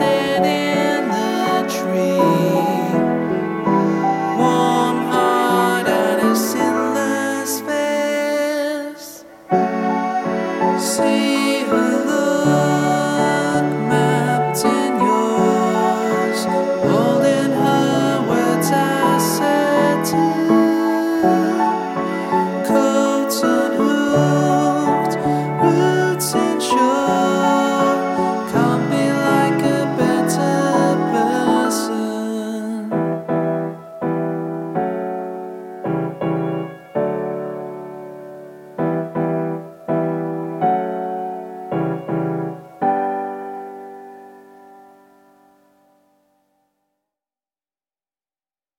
standing.